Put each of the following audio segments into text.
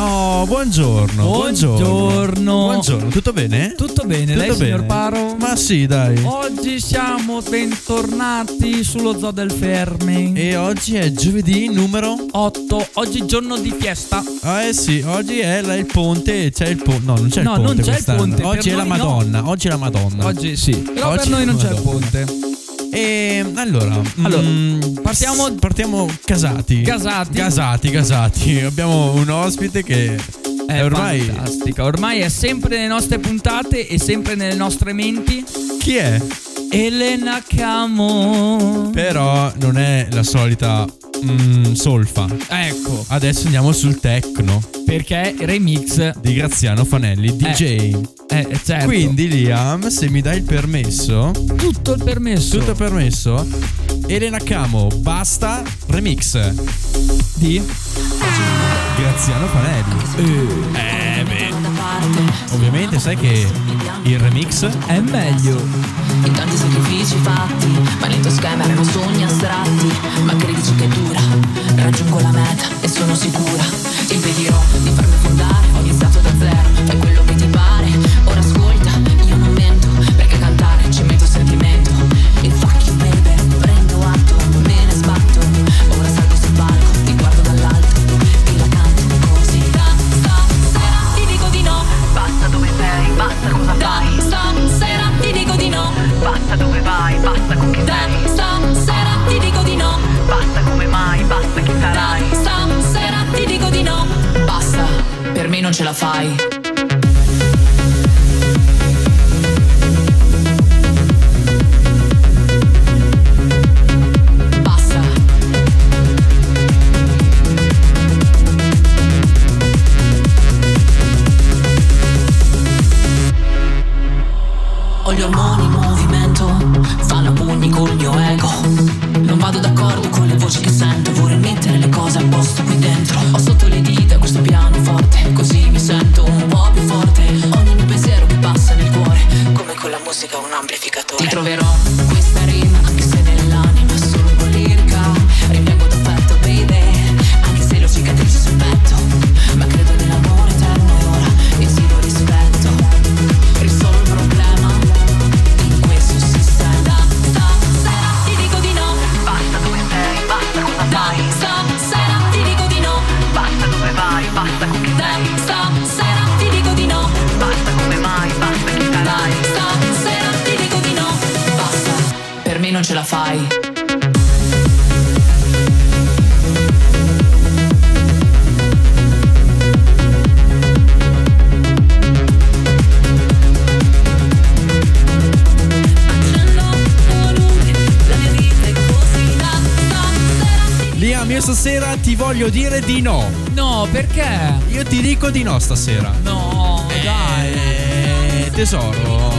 Oh, buongiorno. Buongiorno. Buongiorno, tutto bene? Tutto bene, Tutto lei bene? signor Paro? Ma sì, dai. Oggi siamo bentornati sullo Zoo del Fermi. E oggi è giovedì numero 8, oggi giorno di fiesta. Ah eh sì, oggi è la- il ponte, c'è il ponte. No, non c'è No, il non ponte c'è il quest'anno. ponte, per Oggi è la noi no. Madonna, oggi è la Madonna. Oggi sì, però Oggi per noi non c'è il Madonna. ponte. E allora, Allora, mm, partiamo- partiamo casati. Casati. Casati, casati. Abbiamo un ospite che È è ormai fantastica, ormai è sempre nelle nostre puntate e sempre nelle nostre menti. chi è? Elena Camo. Però non è la solita mm, solfa. Ecco, Adesso andiamo sul techno perché remix. di Graziano Fanelli, DJ. Eh, certo. Quindi Liam, se mi dai il permesso, tutto il permesso tutto permesso, Elena Camo, basta remix. di Graziano Fanelli. Eh, beh. Ovviamente sai che il remix è meglio. In tanti sacrifici fatti, ma nel tuo schema erano sogni astratti. Ma credici che dura, raggiungo la meta e sono sicura. Ti impedirò di farmi affondare, ho iniziato da zero, fai quello che ti pare. Mio ego. Non vado d'accordo con le voci che sento, vorrei mettere le cose a posto qui dentro. Ho sotto le dita questo piano forte, così mi sento un po' più forte. Ogni mio pensiero che passa nel cuore, come con la musica un amplificatore. Ti troverò ce la fai. Stasera ti Liam, io stasera ti voglio dire di no. No, perché? Io ti dico di no stasera. No, dai. Eh, tesoro,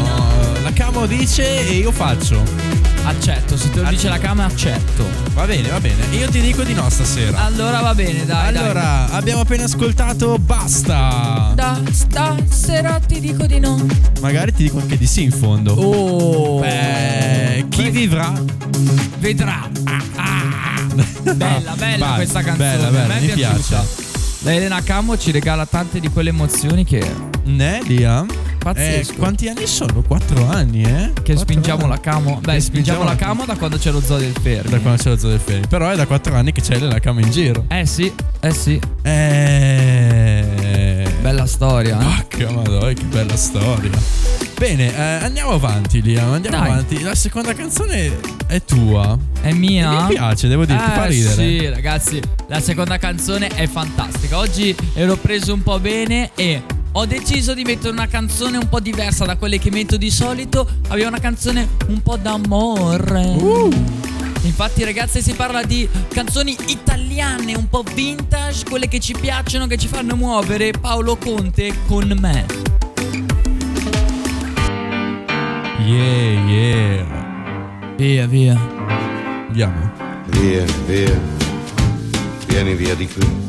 la Camo dice e io faccio. Accetto, se te lo dice la camera accetto. Va bene, va bene. Io ti dico di no stasera. Allora va bene, dai. allora, abbiamo appena ascoltato Basta. dai. Da, stasera ti dico di no. Magari ti dico anche di sì in fondo. Oh. Beh, chi vivrà? Vedrà. Ah, ah. Bella, bella Vai, questa canzone. bella, bella, a me è mi piaciuta. piace. La Elena Camo ci regala tante di quelle emozioni che, Né, Liam? Pazzesco. Eh, quanti anni sono? Quattro anni, eh? che spingiamo anni. la Camo. Beh, Che spingiamo la Camo da quando c'è lo zoo del Fermi. Da quando c'è lo zoo del Fermi. Però è da quattro anni che c'è la Camo in giro. Eh sì, eh sì. Eh. Bella storia, eh? Porca madonna, che bella storia. Bene, eh, andiamo avanti, Liam. Andiamo Dai. avanti. La seconda canzone è tua. È mia? Mi piace, devo dirti, eh, fa ridere. Sì, ragazzi, la seconda canzone è fantastica. Oggi ero preso un po' bene e ho deciso di mettere una canzone un po' diversa da quelle che metto di solito. Abbiamo una canzone un po' d'amore. Uh. Infatti, ragazzi, si parla di canzoni italiane, un po' vintage, quelle che ci piacciono, che ci fanno muovere. Paolo Conte con me. Yeah, yeah. Via, via. Andiamo. Via, via, vieni via di qui.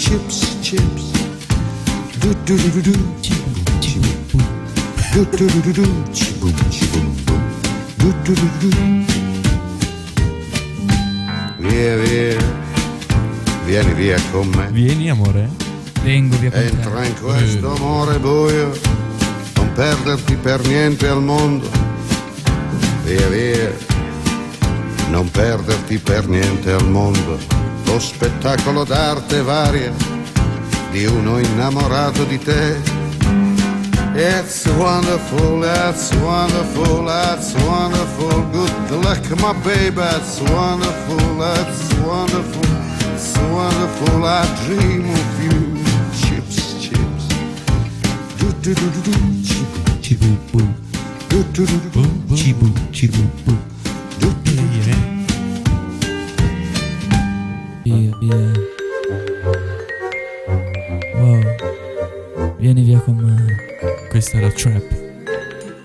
Chips, chips. Do do do do do. Do do do do do. Chiboom, chiboom, boom. Do do do do. Via, via, vieni via con me. Vieni, amore. Vengo via con te. Entra in questo amore buio, non perderti per niente al mondo. Via via, non perderti per niente al mondo. Lo spettacolo d'arte varia di uno innamorato di te. It's wonderful, it's wonderful, it's wonderful. Good luck, my baby, it's wonderful, it's wonderful, it's wonderful. I dream of you. Chips, chips. Do do do do do. Chibu, chibu, boo. Do do do do. Chibu, chibu, boo. Questa è la trap.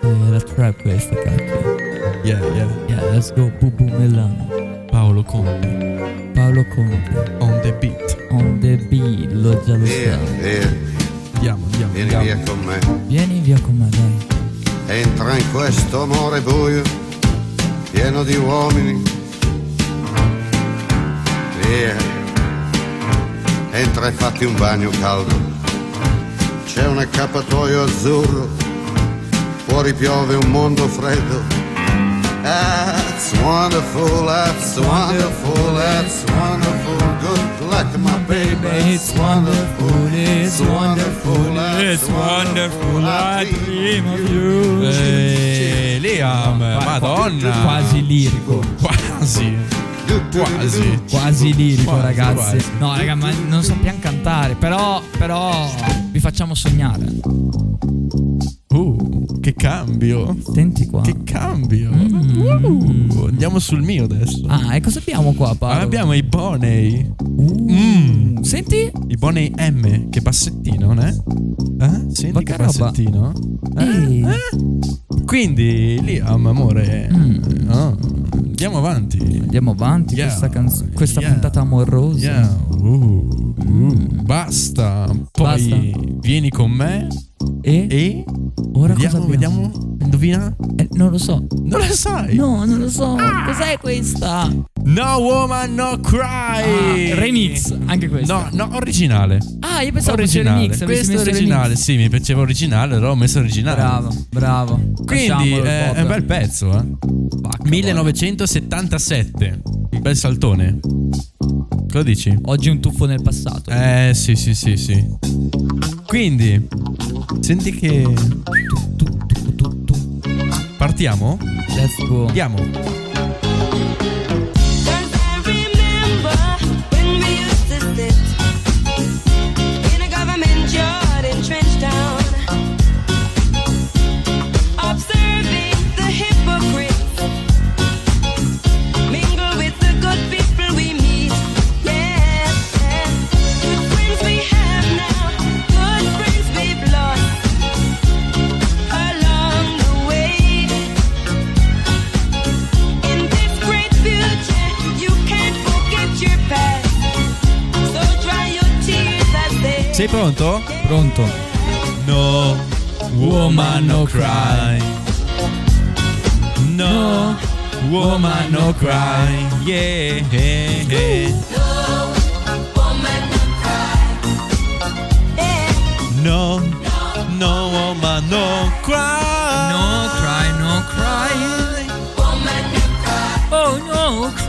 È la trap questa, cacchio. Yeah, yeah. Yeah, let's go. Bubu Milano. Paolo Conte. Paolo Conte. On the beat. On the beat, lo già lo sai. via, Andiamo, andiamo, vieni andiamo. via con me. Vieni via con me, dai. Entra in questo amore buio, pieno di uomini. Via. Entra e fatti un bagno caldo. C'è un accappatoio azzurro. Fuori piove un mondo freddo. That's wonderful, that's wonderful, that's wonderful. Good luck, my baby. It's wonderful, it's wonderful, it's wonderful. I dream of you. Eh, Liam, madonna. Quasi lirico. Quasi. Quasi. Quasi lirico, Quasi, ragazzi. quasi. No, raga, ma non sappiamo cantare. Però, però, vi facciamo sognare. Uh, che cambio. Senti qua. Che cambio. Mm. Uh, andiamo sul mio adesso. Ah, e cosa abbiamo qua, Paolo? Abbiamo i Boney. Uh, Mm. Senti? I Boney M. Che bassettino, ne? Eh? Senti Ma che bassettino? Ehi. Eh? Quindi, Liam, amore. Mm. oh, andiamo avanti. Andiamo avanti Yeah. questa, canz- questa Yeah. puntata amorosa. Yeah. Uh, uh, basta. Poi Basta. vieni con me E? e Ora vediamo, vediamo. Indovina? Eh, non lo so. Non lo sai. No, non lo so. Cos'è questa? No woman, no cry. Ah, remix, anche questa. No, no, originale. Ah, io pensavo originale. remix. Questo è originale. remix. Sì, mi piaceva originale, allora ho messo originale. Bravo, bravo. Quindi eh, è un bel pezzo, eh. Vacca, 1977. Un bel saltone. Cosa dici? Oggi un tuffo nel passato. Eh, sì, sì, sì, sì. Quindi, senti che. Partiamo? Let's go. Andiamo. Sei pronto? Pronto? No, woman no cry. No, woman no cry. Yeah. No, no woman no cry. No cry, no cry. Oh. No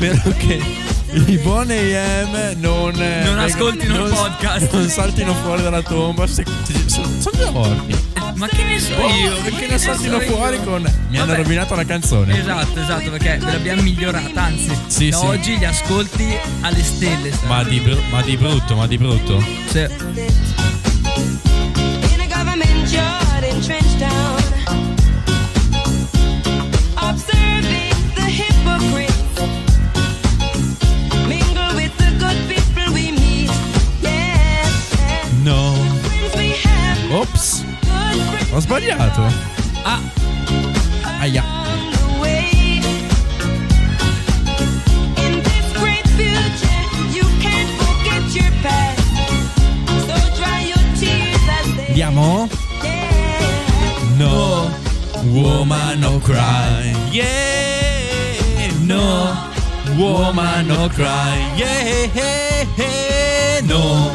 spero che i buoni AM non, Non ascoltino il podcast. Non saltino fuori dalla tomba. se- se- sono, già morti. Ma che ne so io? Perché ne ne so saltino io? fuori con. Mi hanno Vabbè. rovinato la canzone. Esatto, esatto, perché ve l'abbiamo migliorata, anzi, Sì, da sì. oggi gli ascolti alle stelle. Ma di, bru- ma di brutto, ma di brutto. Sì. Your tears as they Andiamo? No. Woman no cry. Yeah. No. Woman no cry. Yeah. No.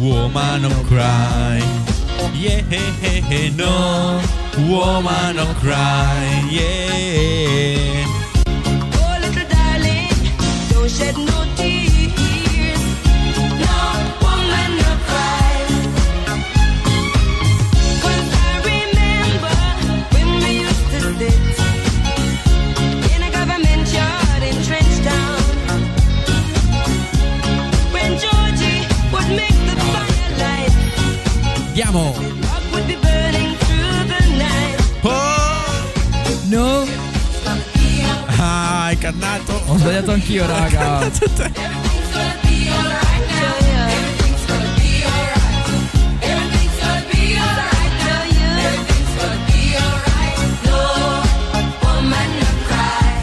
Woman no cry. Yeah. No. Woman no cry. Yeah. Oh, little darling, don't shed no Andiamo. rock would be burning through the night. Oh. no. Ah, hai cannato. Ho sbagliato anch'io, raga.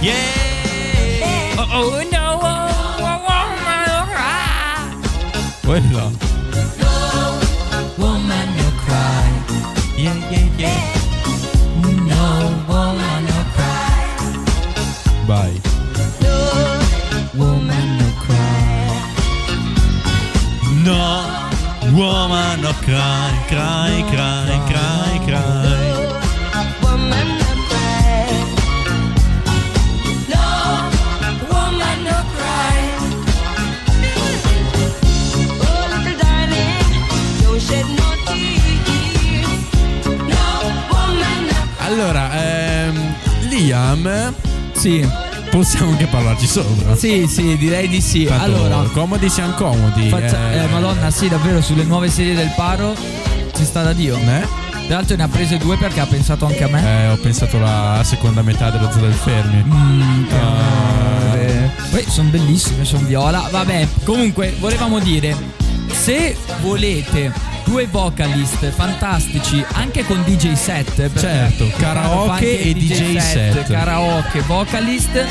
Yeah. Oh, oh no. Oh, oh, oh, Quello. No tears. No, woman, no Allora, ehm, Liam, Sì, possiamo anche parlarci sopra. sì, sì, direi di sì. Tanto allora, comodi siamo comodi. faccia- eh, eh, madonna, sì, davvero, sulle nuove serie del Paro ci sta da Dio. eh? Tra l'altro ne ha prese due perché ha pensato anche a me. Eh, ho pensato la seconda metà dello Zoo del Fermi. Mm, male. Poi sono bellissime, sono viola. Vabbè, comunque, volevamo dire, se volete due vocalist fantastici, anche con DJ set, Certo, karaoke e DJ set. Karaoke, vocalist.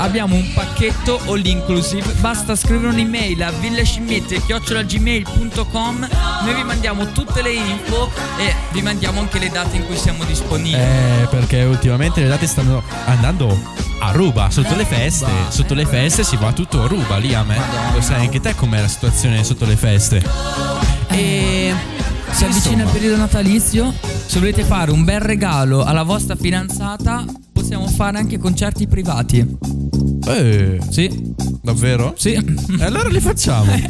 Abbiamo un pacchetto all inclusive, basta scrivere un'email a villascimmette.gmail.com Noi vi mandiamo tutte le info e vi mandiamo anche le date in cui siamo disponibili. Eh, perché ultimamente le date stanno andando a ruba sotto le feste. Sotto le feste si va tutto a ruba, Liam. eh. Lo sai anche te com'è la situazione sotto le feste. E si avvicina il Insomma. periodo natalizio. Se volete fare un bel regalo alla vostra fidanzata, possiamo fare anche concerti privati. Eh, Sì, davvero? sì. E allora li facciamo.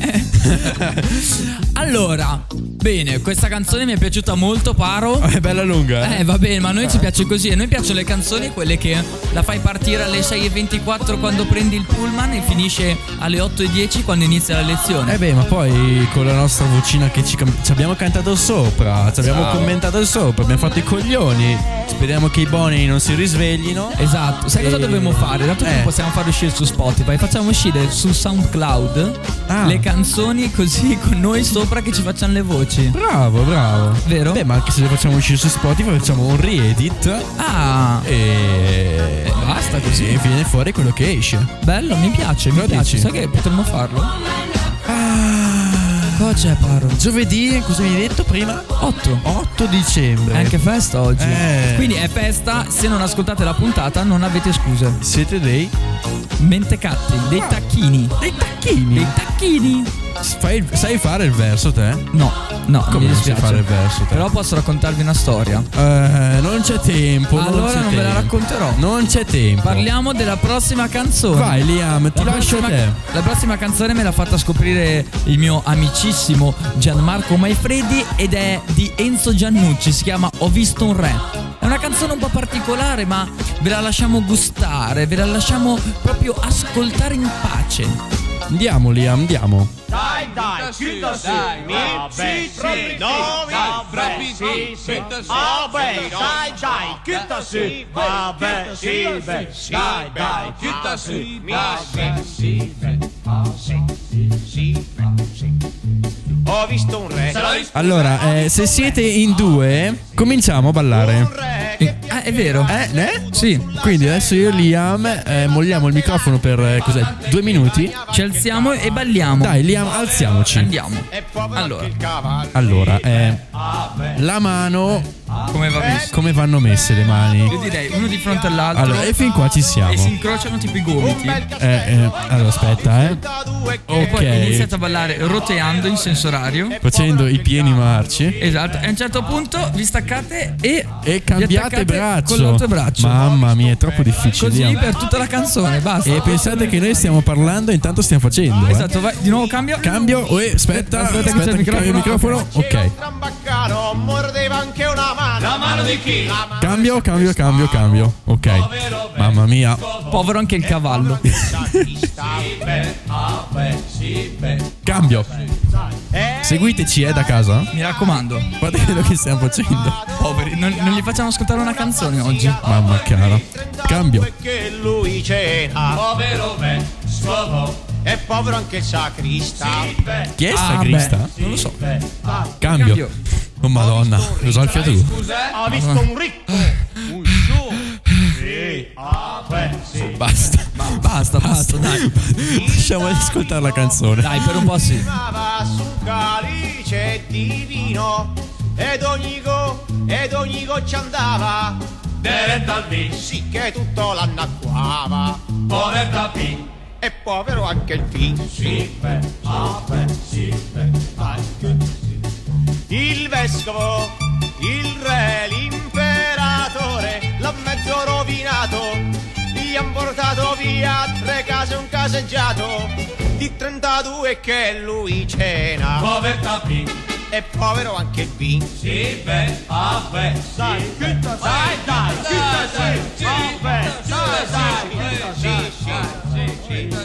Allora, Bene, questa canzone mi è piaciuta molto, Paro. È bella lunga, eh? Eh, va bene, ma a noi ci piace così. A noi piacciono le canzoni, quelle che la fai partire alle 6.24 quando prendi il pullman e finisce alle 8.10 quando inizia la lezione. Eh beh, ma poi con la nostra vocina che ci, ci abbiamo cantato sopra, ci abbiamo commentato sopra, abbiamo fatto i coglioni. Speriamo che i buoni non si risveglino. Esatto, sai cosa E- dovremmo fare? Dato che Eh. non possiamo far uscire su Spotify, facciamo uscire su SoundCloud Ah. le canzoni così con noi sopra che ci facciano le voci. Bravo, bravo. Vero? Beh, ma anche se le facciamo uscire su Spotify, facciamo un re-edit Ah, e. basta così. E viene fuori quello che esce. bello, mi piace, mi Cosa piace. dici? Sai che potremmo farlo? Ah, Cosa c'è, Paro? giovedì, cosa mi hai detto prima? 8. 8 dicembre. È anche festa oggi. Eh. Quindi è festa, se non ascoltate la puntata non avete scuse. Siete dei. Mentecatti, dei tacchini. dei tacchini. Dei tacchini. Fai- sai fare il verso te? No, no, Come mi non dispiace. fare il verso te? Però posso raccontarvi una storia. Eh, non c'è tempo. Allora c'è non ve la tempo. racconterò. Non c'è tempo. Parliamo della prossima canzone. Vai, Liam, ti La lascio prossima, te. la prossima canzone me l'ha fatta scoprire il mio amicissimo Gianmarco Maifredi ed è di Enzo Giannucci, si chiama Ho visto un re. È una canzone un po' particolare, ma ve la lasciamo gustare, ve la lasciamo proprio ascoltare in pace. Andiamo, Liam, andiamo. Dai, dai, chiuda su. Vabbè, sì, no, vabbè, sì, sì. Vabbè, dai, dai, chiuda su. Vabbè, sì, dai, dai, chiuda su. Vabbè, sì, sì, sì, Ho visto un re. Allora, eh, se siete in due, cominciamo a ballare. Un re che Ah, è vero? Eh, ne? Sì, Quindi adesso io e Liam eh, molliamo il microfono per eh, cos'è? Due minuti? ci alziamo e balliamo. Dai, Liam, alziamoci. Andiamo. Allora. Allora, eh, la mano, Come va come vanno messe le mani? Io direi uno di fronte all'altro. Allora, e fin qua ci siamo. e si incrociano tipo i gomiti. Eh, eh, allora, aspetta, eh. E poi Ok. iniziate a ballare roteando in senso orario. Facendo i pieni marci. Esatto, e a un certo punto vi staccate e, E vi cambiate attaccate braccio. Con l'altro braccio. Mamma mia, è troppo difficile. Così per tutta la canzone, basta. E pensate che noi stiamo parlando e intanto stiamo facendo. eh. Esatto, vai, di nuovo cambio. Cambio, oh, aspetta, Aspetta che aspetta, c'è il che cambio il microfono. Ok. Anche una mano. La mano di chi? Cambio, cambio, cambio, cambio. Ok. Mamma mia. Povero anche il cavallo. Cambio. Seguiteci, eh, da casa. Mi raccomando, Guardate quello che stiamo facendo. poveri, non, non gli facciamo ascoltare una canzone oggi. Mamma cara. Cambio. Perché lui cena. Povero vescovo. È povero anche il sacrista. Chi è sta Ah, crista? beh, non lo so. Cambio. Cambio. Oh madonna, lo so il fiato tu. Ha visto un ricco. Un su. Sì. Ah, beh, sì. Basta. Basta, basta, dai. Lasciamo di ascoltare la canzone. Dai, per un po' sì. Su calice di vino. Ed ogni go, ed ogni goccia andava. Diretto al vino. Sì che tutto l'annacquava. Povertà P. E povero anche il P. Sì, beh, ah, beh, sì, beh, ah, Il vescovo, il re, l'imperatore, l'ha mezzo rovinato, gli han portato via tre case un caseggiato, di 32 che lui cena. Povertà P. E povero anche il B. Sì, beh, ah, beh, dai, dai, dai, dai, dai, sì, beh, dai, dai, sì, sì, sì, sì.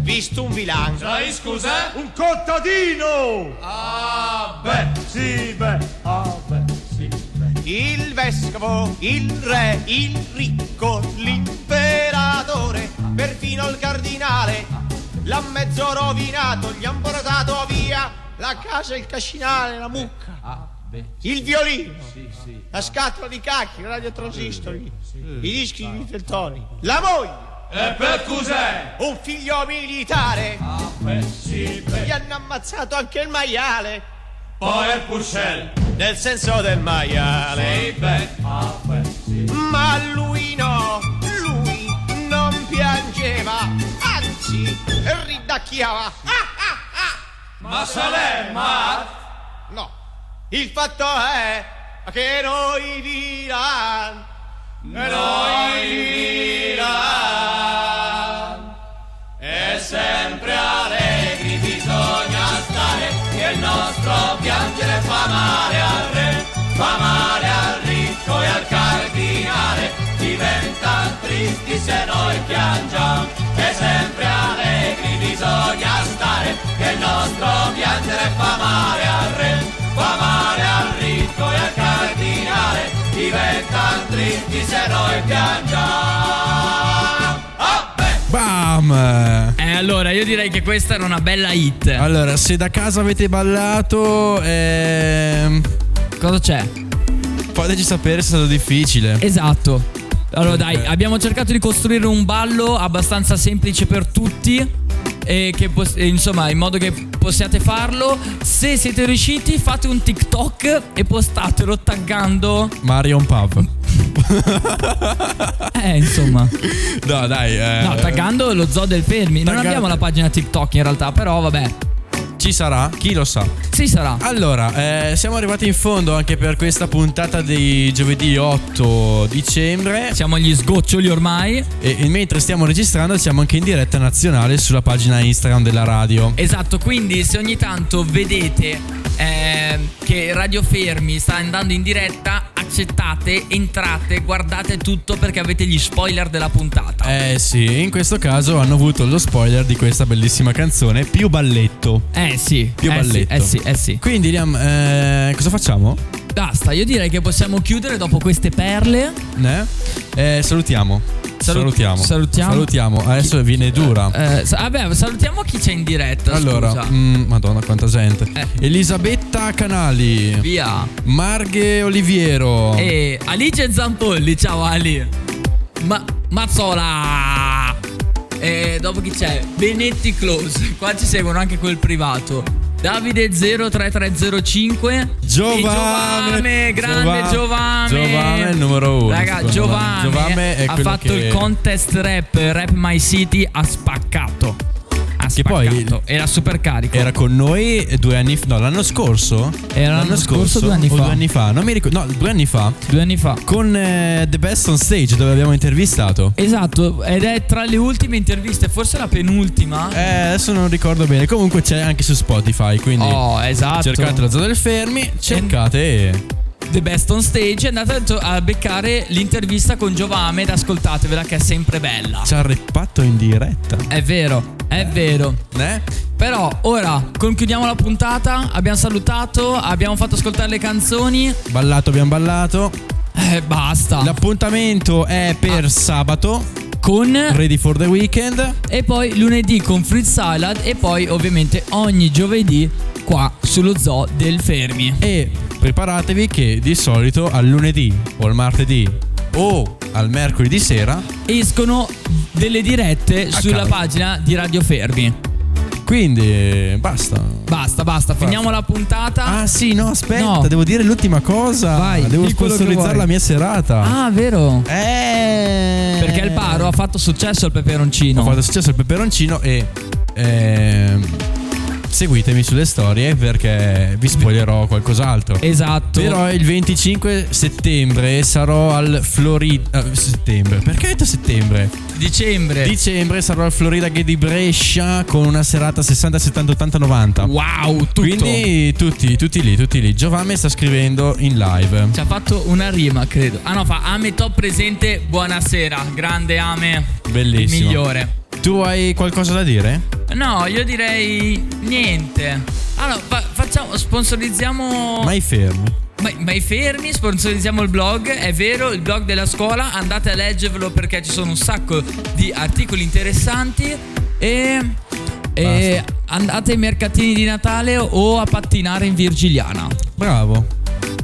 Visto un vilano. Sai, scusa? Un contadino! Ah, beh, sì, beh, ah, beh, sì. Il vescovo, il re, il ricco, l'imperatore, perfino il cardinale, l'ha mezzo rovinato, gli han portato via la casa, il cascinale, la mucca, il violino, la scatola di cacchi, il radiotransistori, i dischi di Feltoni, la moglie. E per cos'è? Un figlio militare. Gli hanno ammazzato anche il maiale. Poi il puscel. Nel senso del maiale. Ma lui no, piangeva, anzi ridacchiava. Ma l'è No, il fatto è che noi Milan, noi Milan, è sempre allegri, bisogna stare, che il nostro nostro piangere fa male al re, fa male tristi se noi piangiamo e sempre allegri bisogna stare, che il nostro piangere fa male al re, fa male al ricco e al cardinale, diventano tristi se noi piangiamo. Beh! Bam! Eh, allora, io direi che questa era una bella hit. Allora, se da casa avete ballato, ehm, Cosa c'è? fateci sapere se è stato difficile. Esatto. Allora, dai, abbiamo cercato di costruire un ballo abbastanza semplice per tutti. E che pos- e insomma, in modo che possiate farlo. Se siete riusciti, fate un TikTok e postatelo taggando. Marion Pub. Eh, insomma. No, dai. eh, No, taggando lo zoo del Fermi. Non abbiamo la pagina TikTok in realtà, però vabbè. Ci sarà? Chi lo sa? Sì, sarà. Allora, eh, siamo arrivati in fondo anche per questa puntata di giovedì 8 dicembre. Siamo agli sgoccioli ormai. E, e mentre stiamo registrando, siamo anche in diretta nazionale sulla pagina Instagram della radio. Esatto, quindi se ogni tanto vedete ehm, che Radio Fermi sta andando in diretta, accettate, entrate, guardate tutto perché avete gli spoiler della puntata. Eh sì, in questo caso hanno avuto lo spoiler di questa bellissima canzone, più balletto. Eh sì, Più eh balletto. Sì, eh sì, eh sì. Quindi Liam, eh, cosa facciamo? Basta, io direi che possiamo chiudere dopo queste perle. Ne? Eh, salutiamo. Salu- salutiamo. salutiamo. Salutiamo. Adesso viene dura. Eh, sa- vabbè, salutiamo chi c'è in diretta. Allora, scusa. mm, madonna quanta gente. Eh. Elisabetta Canali. Via. Marghe Oliviero. E Alice Zampolli, ciao Ali. Ma Mazzola. E dopo chi c'è? Benetti Close. Qua ci seguono anche quel privato. Davide 03305 Giovame. Giovame, grande Giova- Giovame. Giovame è il numero uno, Raga, me. Giovame, ha fatto che- il contest rap Rap My City, ha spaccato. Ha Che poi-. Era super carico. Era con noi due anni fa. No, l'anno scorso? Era l'anno scorso o due anni fa? due anni fa. Non mi ricordo. No, due anni fa. Due anni fa. Con eh, The Best on Stage, dove abbiamo intervistato. Esatto, ed è tra le ultime interviste, forse la penultima. Eh, adesso non ricordo bene. Comunque c'è anche su Spotify. Quindi Oh, esatto. cercate la zona del fermi. Cercate. The Best on Stage e andate a beccare l'intervista con Giovame ed ascoltatevela che è sempre bella. Ci ha reppato in diretta. È vero, è vero. Eh? Però ora concludiamo la puntata, abbiamo salutato, abbiamo fatto ascoltare le canzoni. Ballato, abbiamo ballato. Eh, basta. L'appuntamento è per Ah. sabato. Con Ready for the weekend. e poi lunedì con Fruit Salad e poi ovviamente ogni giovedì qua sullo zoo del Fermi. E preparatevi che di solito al lunedì o al martedì o al mercoledì sera. Escono delle dirette sulla caso. pagina di Radio Fermi. Quindi eh, basta. Basta, basta, finiamo la puntata. Ah sì, no, aspetta, No. devo dire l'ultima cosa. Vai, devo sponsorizzare la mia serata. Ah, vero? Eh. Perché il paro ha fatto successo al peperoncino. Ho fatto successo il peperoncino e ehm, seguitemi sulle storie perché vi spoilerò qualcos'altro. Esatto. Però il 25 settembre sarò al Florida. eh, settembre? Perché ho detto settembre? Dicembre. Dicembre sarò al Florida Gay di Brescia con una serata 60, 70, 80, 90. wow, tutto. Quindi tutti, tutti lì, tutti lì. Giovanni sta scrivendo in live. Ci ha fatto una rima, credo. Ah no, fa Ame top presente, buonasera. Grande Ame. Bellissimo. Migliore. Tu hai qualcosa da dire? No, io direi niente. Allora, fa- facciamo, sponsorizziamo... Mai fermi. Ma, mai fermi, sponsorizziamo il blog, è vero, il blog della scuola, andate a leggervelo perché ci sono un sacco di articoli interessanti e, e andate ai mercatini di Natale o a pattinare in Virgiliana. Bravo.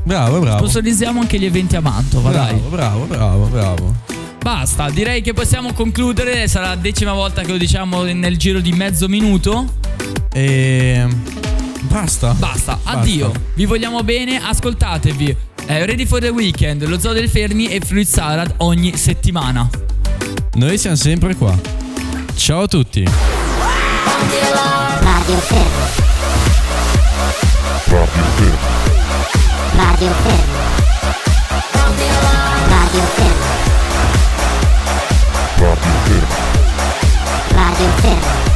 Bravo, bravo. Sponsorizziamo anche gli eventi a Mantova, Bravo, dai. bravo, bravo, bravo. Basta, direi che possiamo concludere. Sarà la decima volta che lo diciamo nel giro di mezzo minuto. E. Basta. Basta, Basta. addio. Vi vogliamo bene, ascoltatevi. Eh, ready for the Weekend, lo Zoo del Fermi e Fruit Salad ogni settimana. Noi siamo sempre qua. Ciao a tutti. Radio Fermo. Radio Fermo. Radio Fermo. Radio Fermo. inferno.